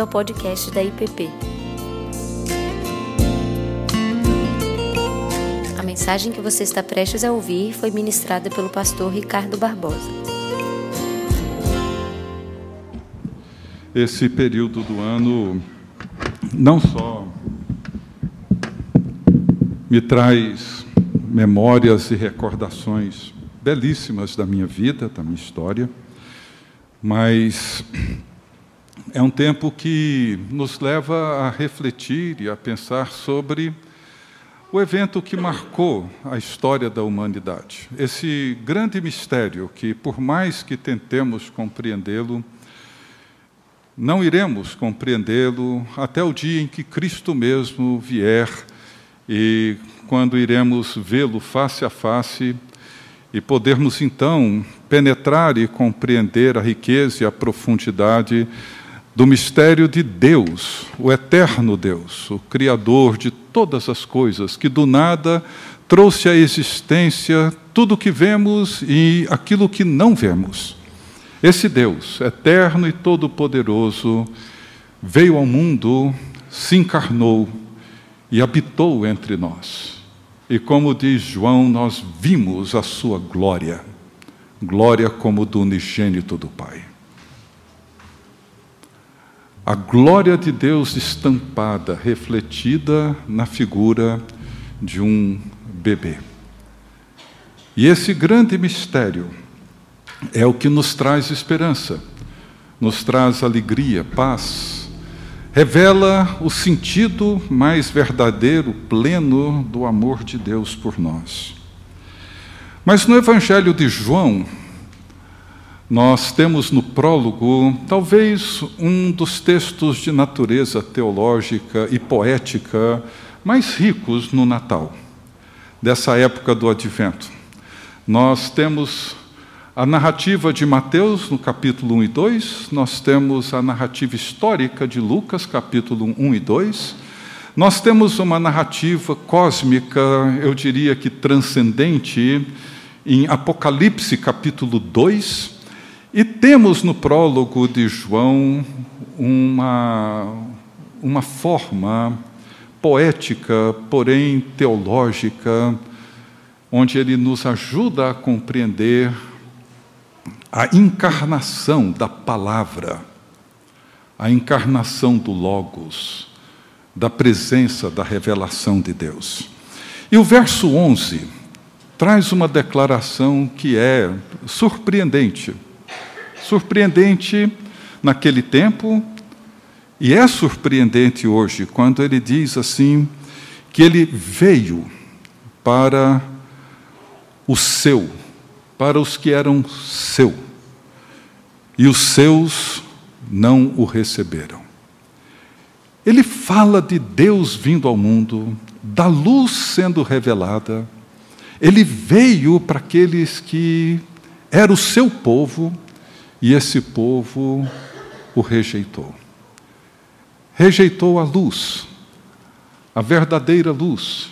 bem-vindo ao podcast da IPP. A mensagem que você está prestes a ouvir foi ministrada pelo pastor Ricardo Barbosa. Esse período do ano não só me traz memórias e recordações belíssimas da minha vida, da minha história, mas é um tempo que nos leva a refletir e a pensar sobre o evento que marcou a história da humanidade. Esse grande mistério que, por mais que tentemos compreendê-lo, não iremos compreendê-lo até o dia em que Cristo mesmo vier e quando iremos vê-lo face a face e podermos então penetrar e compreender a riqueza e a profundidade do mistério de Deus, o eterno Deus, o Criador de todas as coisas, que do nada trouxe à existência tudo o que vemos e aquilo que não vemos. Esse Deus, eterno e todo-poderoso, veio ao mundo, se encarnou e habitou entre nós. E como diz João, nós vimos a sua glória, glória como do unigênito do Pai a glória de Deus estampada, refletida na figura de um bebê. E esse grande mistério é o que nos traz esperança, nos traz alegria, paz, revela o sentido mais verdadeiro, pleno do amor de Deus por nós. Mas no Evangelho de João, nós temos no prólogo, talvez, um dos textos de natureza teológica e poética mais ricos no Natal, dessa época do Advento. Nós temos a narrativa de Mateus, no capítulo 1 e 2, nós temos a narrativa histórica de Lucas, capítulo 1 e 2, nós temos uma narrativa cósmica, eu diria que transcendente, em Apocalipse, capítulo 2 e temos no prólogo de João uma, uma forma poética, porém teológica, onde ele nos ajuda a compreender a encarnação da palavra, a encarnação do Logos, da presença, da revelação de Deus. E o verso 11 traz uma declaração que é surpreendente surpreendente naquele tempo e é surpreendente hoje quando ele diz assim que ele veio para o seu, para os que eram seu, e os seus não o receberam. Ele fala de Deus vindo ao mundo, da luz sendo revelada. Ele veio para aqueles que era o seu povo, e esse povo o rejeitou. Rejeitou a luz, a verdadeira luz.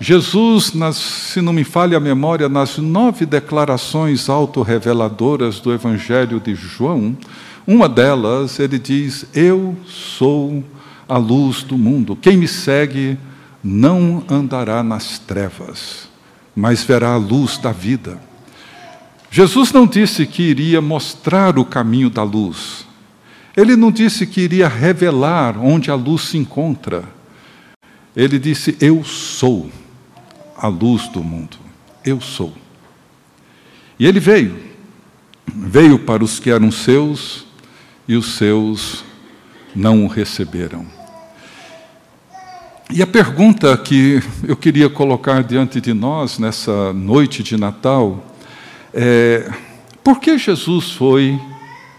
Jesus, nas, se não me falha a memória, nas nove declarações autorreveladoras do Evangelho de João, uma delas ele diz: Eu sou a luz do mundo. Quem me segue não andará nas trevas, mas verá a luz da vida. Jesus não disse que iria mostrar o caminho da luz. Ele não disse que iria revelar onde a luz se encontra. Ele disse: Eu sou a luz do mundo. Eu sou. E ele veio. Veio para os que eram seus e os seus não o receberam. E a pergunta que eu queria colocar diante de nós nessa noite de Natal é, por que Jesus foi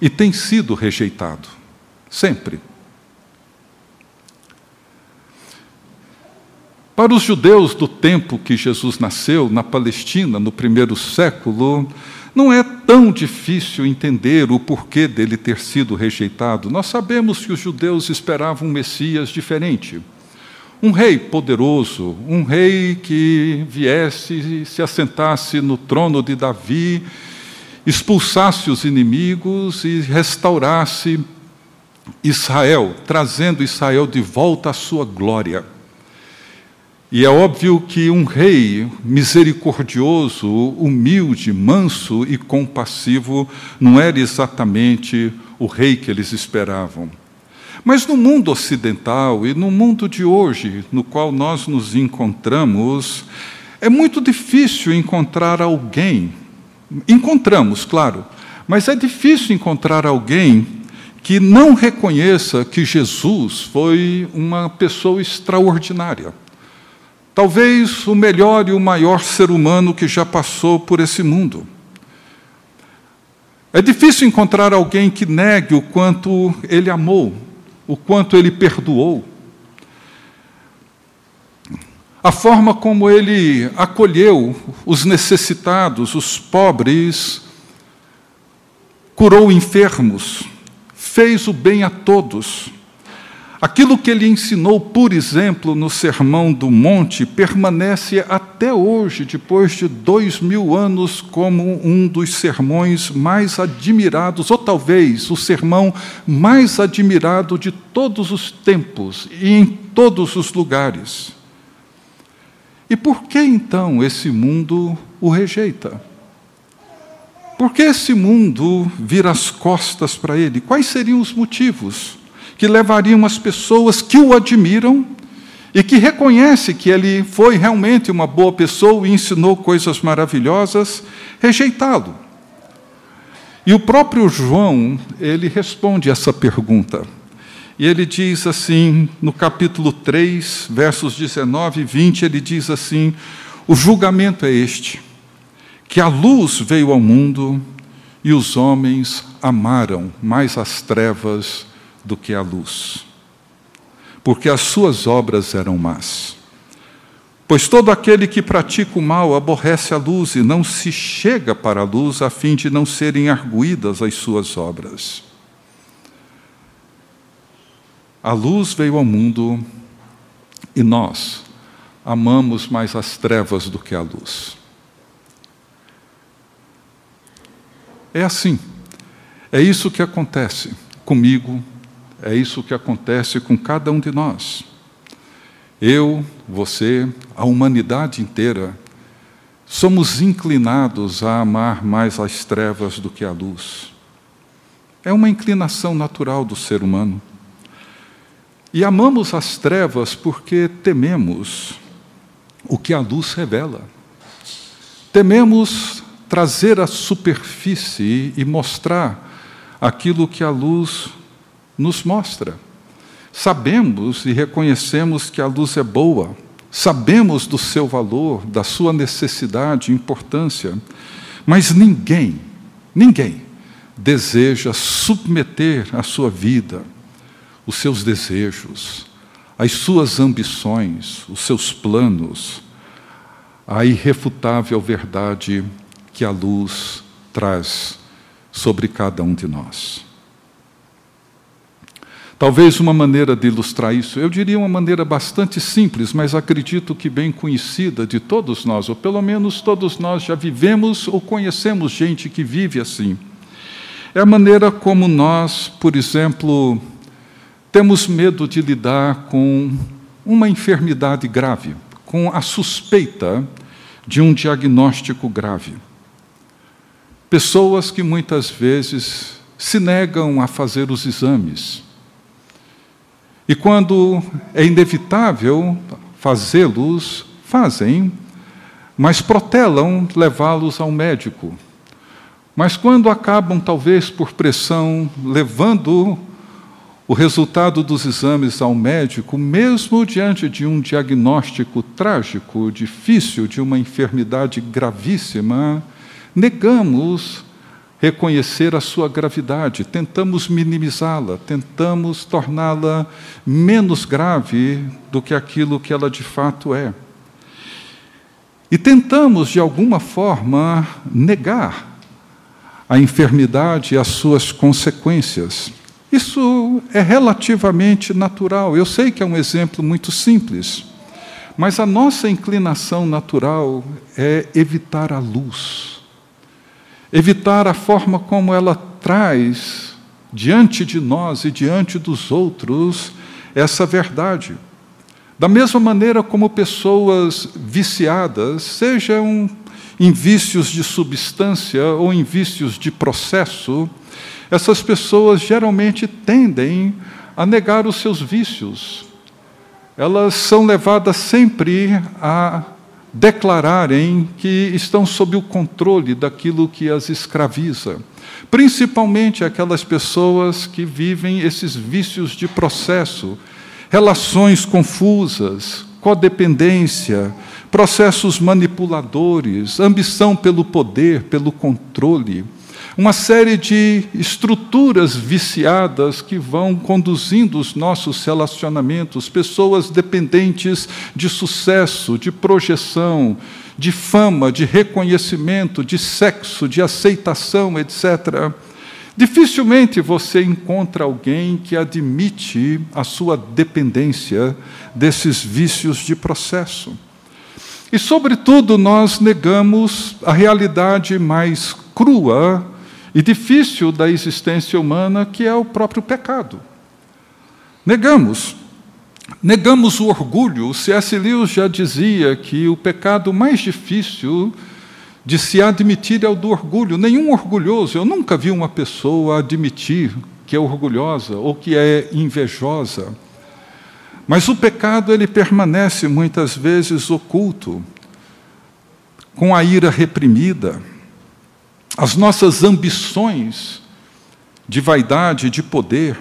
e tem sido rejeitado? Sempre. Para os judeus do tempo que Jesus nasceu, na Palestina, no primeiro século, não é tão difícil entender o porquê dele ter sido rejeitado. Nós sabemos que os judeus esperavam um Messias diferente um rei poderoso, um rei que viesse e se assentasse no trono de Davi, expulsasse os inimigos e restaurasse Israel, trazendo Israel de volta à sua glória. E é óbvio que um rei misericordioso, humilde, manso e compassivo não era exatamente o rei que eles esperavam. Mas no mundo ocidental e no mundo de hoje, no qual nós nos encontramos, é muito difícil encontrar alguém. Encontramos, claro, mas é difícil encontrar alguém que não reconheça que Jesus foi uma pessoa extraordinária. Talvez o melhor e o maior ser humano que já passou por esse mundo. É difícil encontrar alguém que negue o quanto ele amou, o quanto ele perdoou, a forma como ele acolheu os necessitados, os pobres, curou enfermos, fez o bem a todos. Aquilo que ele ensinou, por exemplo, no Sermão do Monte, permanece até hoje, depois de dois mil anos, como um dos sermões mais admirados, ou talvez o sermão mais admirado de todos os tempos e em todos os lugares. E por que então esse mundo o rejeita? Por que esse mundo vira as costas para ele? Quais seriam os motivos? Que levariam as pessoas que o admiram e que reconhecem que ele foi realmente uma boa pessoa e ensinou coisas maravilhosas, rejeitá-lo. E o próprio João, ele responde essa pergunta. E ele diz assim, no capítulo 3, versos 19 e 20, ele diz assim: O julgamento é este, que a luz veio ao mundo e os homens amaram mais as trevas do que a luz, porque as suas obras eram más. Pois todo aquele que pratica o mal aborrece a luz e não se chega para a luz a fim de não serem arguídas as suas obras. A luz veio ao mundo e nós amamos mais as trevas do que a luz. É assim. É isso que acontece comigo, é isso que acontece com cada um de nós. Eu, você, a humanidade inteira, somos inclinados a amar mais as trevas do que a luz. É uma inclinação natural do ser humano. E amamos as trevas porque tememos o que a luz revela. Tememos trazer à superfície e mostrar aquilo que a luz nos mostra. Sabemos e reconhecemos que a luz é boa, sabemos do seu valor, da sua necessidade importância, mas ninguém, ninguém deseja submeter a sua vida, os seus desejos, as suas ambições, os seus planos, à irrefutável verdade que a luz traz sobre cada um de nós. Talvez uma maneira de ilustrar isso, eu diria uma maneira bastante simples, mas acredito que bem conhecida de todos nós, ou pelo menos todos nós já vivemos ou conhecemos gente que vive assim. É a maneira como nós, por exemplo, temos medo de lidar com uma enfermidade grave, com a suspeita de um diagnóstico grave. Pessoas que muitas vezes se negam a fazer os exames e quando é inevitável fazê-los, fazem, mas protelam levá-los ao médico. Mas quando acabam, talvez por pressão, levando o resultado dos exames ao médico, mesmo diante de um diagnóstico trágico, difícil, de uma enfermidade gravíssima, negamos reconhecer a sua gravidade, tentamos minimizá-la, tentamos torná-la menos grave do que aquilo que ela de fato é. E tentamos, de alguma forma, negar a enfermidade e as suas consequências. Isso é relativamente natural. Eu sei que é um exemplo muito simples, mas a nossa inclinação natural é evitar a luz evitar a forma como ela traz diante de nós e diante dos outros essa verdade. Da mesma maneira como pessoas viciadas, sejam em vícios de substância ou em vícios de processo, essas pessoas geralmente tendem a negar os seus vícios. Elas são levadas sempre a declararem que estão sob o controle daquilo que as escraviza. Principalmente aquelas pessoas que vivem esses vícios de processo, relações confusas, codependência, processos manipuladores, ambição pelo poder, pelo controle, uma série de estruturas viciadas que vão conduzindo os nossos relacionamentos, pessoas dependentes de sucesso, de projeção, de fama, de reconhecimento, de sexo, de aceitação, etc. Dificilmente você encontra alguém que admite a sua dependência desses vícios de processo. E, sobretudo, nós negamos a realidade mais crua e difícil da existência humana, que é o próprio pecado. Negamos. Negamos o orgulho. C.S. Lewis já dizia que o pecado mais difícil de se admitir é o do orgulho. Nenhum orgulhoso, eu nunca vi uma pessoa admitir que é orgulhosa ou que é invejosa. Mas o pecado ele permanece muitas vezes oculto, com a ira reprimida as nossas ambições de vaidade, de poder.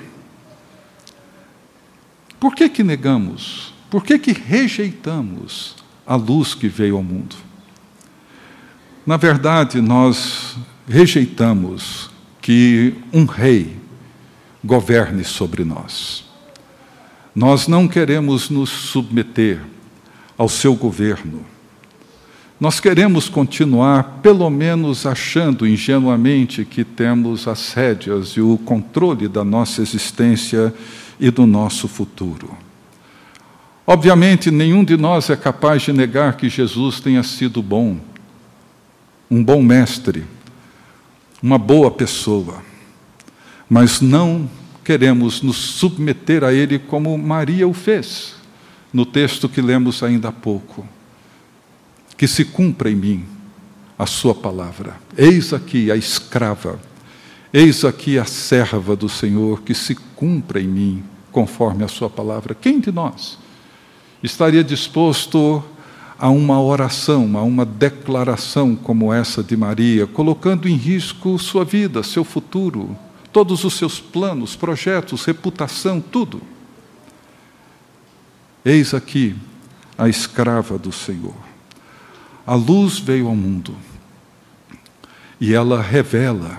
Por que que negamos? Por que que rejeitamos a luz que veio ao mundo? Na verdade, nós rejeitamos que um rei governe sobre nós. Nós não queremos nos submeter ao seu governo. Nós queremos continuar, pelo menos, achando ingenuamente que temos as rédeas e o controle da nossa existência e do nosso futuro. Obviamente, nenhum de nós é capaz de negar que Jesus tenha sido bom, um bom mestre, uma boa pessoa, mas não queremos nos submeter a Ele como Maria o fez, no texto que lemos ainda há pouco que se cumpra em mim a sua palavra. Eis aqui a escrava, eis aqui a serva do Senhor, que se cumpra em mim conforme a sua palavra. Quem de nós estaria disposto a uma oração, a uma declaração como essa de Maria, colocando em risco sua vida, seu futuro, todos os seus planos, projetos, reputação, tudo? Eis aqui a escrava do Senhor. A luz veio ao mundo e ela revela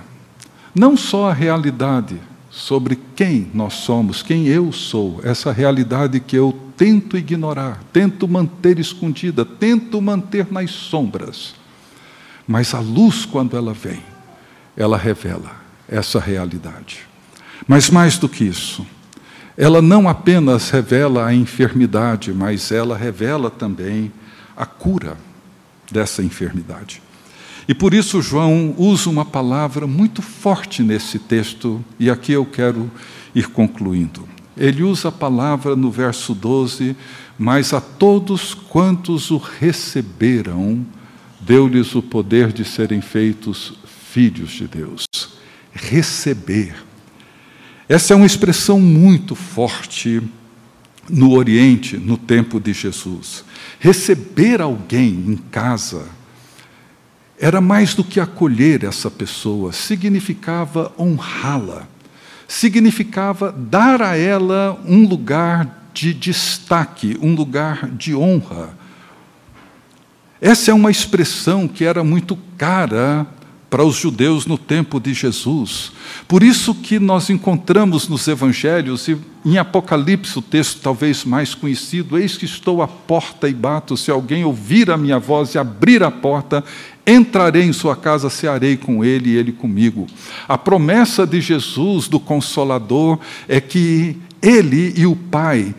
não só a realidade sobre quem nós somos, quem eu sou, essa realidade que eu tento ignorar, tento manter escondida, tento manter nas sombras. Mas a luz, quando ela vem, ela revela essa realidade. Mas mais do que isso, ela não apenas revela a enfermidade, mas ela revela também a cura dessa enfermidade. E por isso João usa uma palavra muito forte nesse texto, e aqui eu quero ir concluindo. Ele usa a palavra no verso 12, mas a todos quantos o receberam, deu-lhes o poder de serem feitos filhos de Deus. Receber. Essa é uma expressão muito forte no Oriente, no tempo de Jesus. Receber alguém em casa era mais do que acolher essa pessoa, significava honrá-la, significava dar a ela um lugar de destaque, um lugar de honra. Essa é uma expressão que era muito cara para os judeus no tempo de Jesus. Por isso que nós encontramos nos evangelhos e em Apocalipse o texto talvez mais conhecido, eis que estou à porta e bato, se alguém ouvir a minha voz e abrir a porta, entrarei em sua casa, cearei com ele e ele comigo. A promessa de Jesus do consolador é que ele e o Pai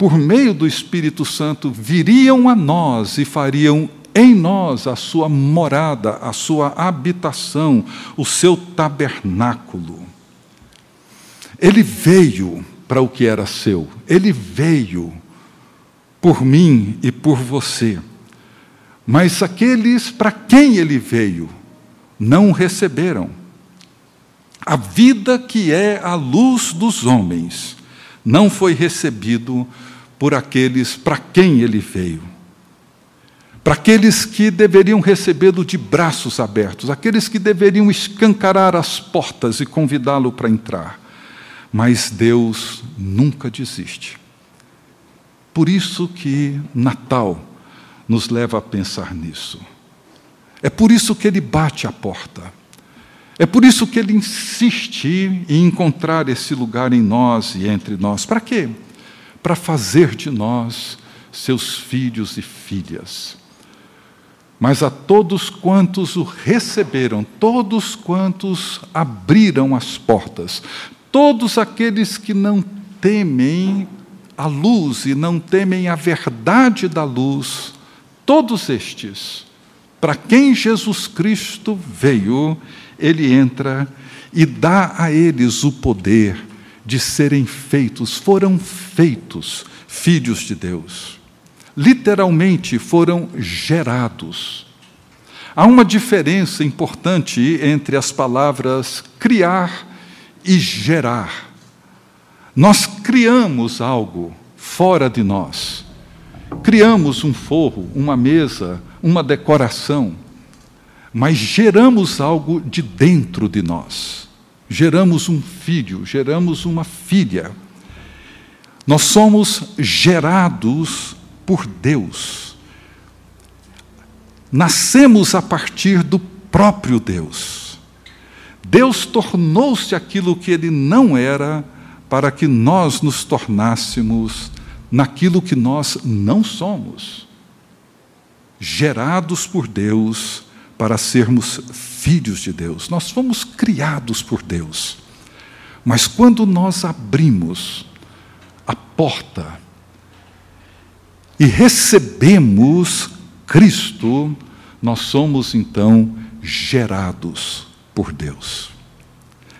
por meio do Espírito Santo, viriam a nós e fariam em nós a sua morada, a sua habitação, o seu tabernáculo. Ele veio para o que era seu, ele veio por mim e por você. Mas aqueles para quem ele veio não receberam. A vida que é a luz dos homens não foi recebido por aqueles para quem ele veio. Para aqueles que deveriam recebê-lo de braços abertos, aqueles que deveriam escancarar as portas e convidá-lo para entrar. Mas Deus nunca desiste. Por isso que Natal nos leva a pensar nisso. É por isso que ele bate a porta. É por isso que ele insiste em encontrar esse lugar em nós e entre nós. Para quê? Para fazer de nós seus filhos e filhas. Mas a todos quantos o receberam, todos quantos abriram as portas, todos aqueles que não temem a luz e não temem a verdade da luz, todos estes, para quem Jesus Cristo veio, ele entra e dá a eles o poder de serem feitos, foram feitos filhos de Deus. Literalmente foram gerados. Há uma diferença importante entre as palavras criar e gerar. Nós criamos algo fora de nós. Criamos um forro, uma mesa, uma decoração mas geramos algo de dentro de nós. Geramos um filho, geramos uma filha. Nós somos gerados por Deus. Nascemos a partir do próprio Deus. Deus tornou-se aquilo que ele não era para que nós nos tornássemos naquilo que nós não somos. Gerados por Deus, para sermos filhos de Deus. Nós fomos criados por Deus. Mas quando nós abrimos a porta e recebemos Cristo, nós somos então gerados por Deus.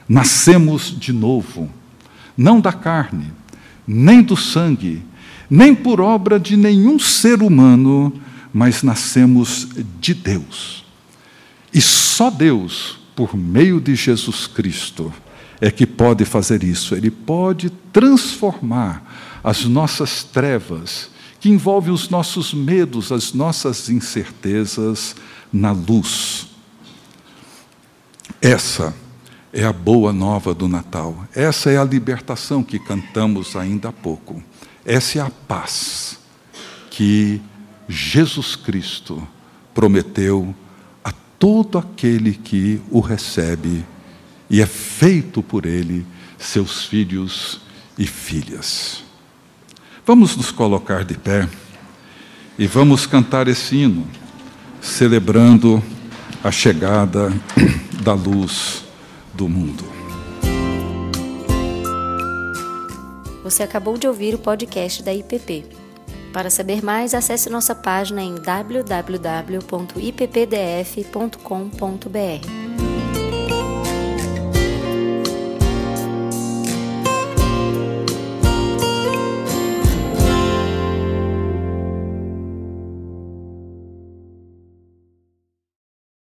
Nascemos de novo, não da carne, nem do sangue, nem por obra de nenhum ser humano, mas nascemos de Deus. E só Deus, por meio de Jesus Cristo, é que pode fazer isso. Ele pode transformar as nossas trevas, que envolvem os nossos medos, as nossas incertezas, na luz. Essa é a boa nova do Natal. Essa é a libertação que cantamos ainda há pouco. Essa é a paz que Jesus Cristo prometeu todo aquele que o recebe e é feito por ele seus filhos e filhas. Vamos nos colocar de pé e vamos cantar esse hino, celebrando a chegada da luz do mundo. Você acabou de ouvir o podcast da IPP. Para saber mais, acesse nossa página em www.ippdf.com.br.